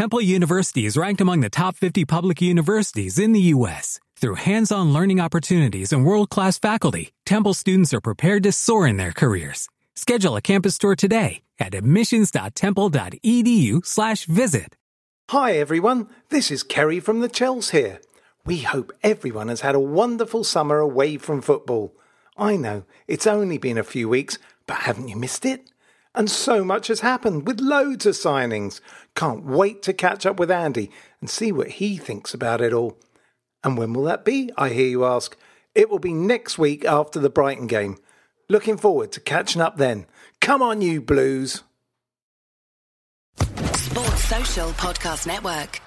Temple University is ranked among the top 50 public universities in the U.S. Through hands-on learning opportunities and world-class faculty, Temple students are prepared to soar in their careers. Schedule a campus tour today at admissions.temple.edu/visit. Hi everyone, this is Ceri from the Chels here. We hope everyone has had a wonderful summer away from football. I know it's only been a few weeks, but haven't you missed it? And so much has happened with loads of signings. Can't wait to catch up with Andy and see what he thinks about it all. And when will that be? I hear you ask. It will be next week after the Brighton game. Looking forward to catching up then. Come on, you Blues. Sports Social Podcast Network.